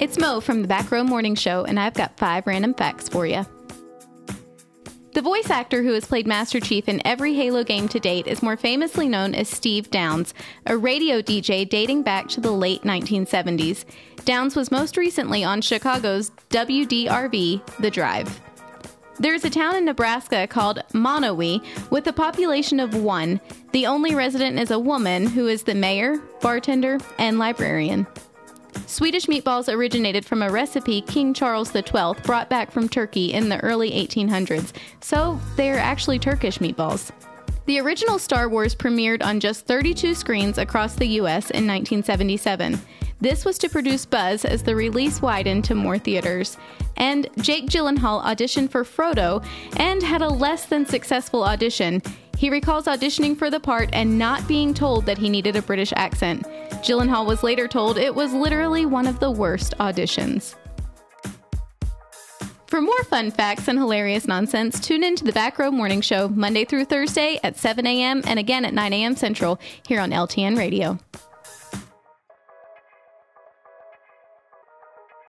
It's Mo from the Back Row Morning Show, and I've got five random facts for you. The voice actor who has played Master Chief in every Halo game to date is more famously known as Steve Downes, a radio DJ dating back to the late 1970s. Downes was most recently on Chicago's WDRV, The Drive. There's a town in Nebraska called Monowi with a population of one. The only resident is a woman who is the mayor, bartender, and librarian. Swedish meatballs originated from a recipe King Charles XII brought back from Turkey in the early 1800s, so they are actually Turkish meatballs. The original Star Wars premiered on just 32 screens across the US in 1977. This was to produce buzz as the release widened to more theaters. And Jake Gyllenhaal auditioned for Frodo and had a less than successful audition. He recalls auditioning for the part and not being told that he needed a British accent. Gyllenhaal was later told it was literally one of the worst auditions. For more fun facts and hilarious nonsense, tune in to the Back Row Morning Show Monday through Thursday at 7 a.m. and again at 9 a.m. Central here on LTN Radio.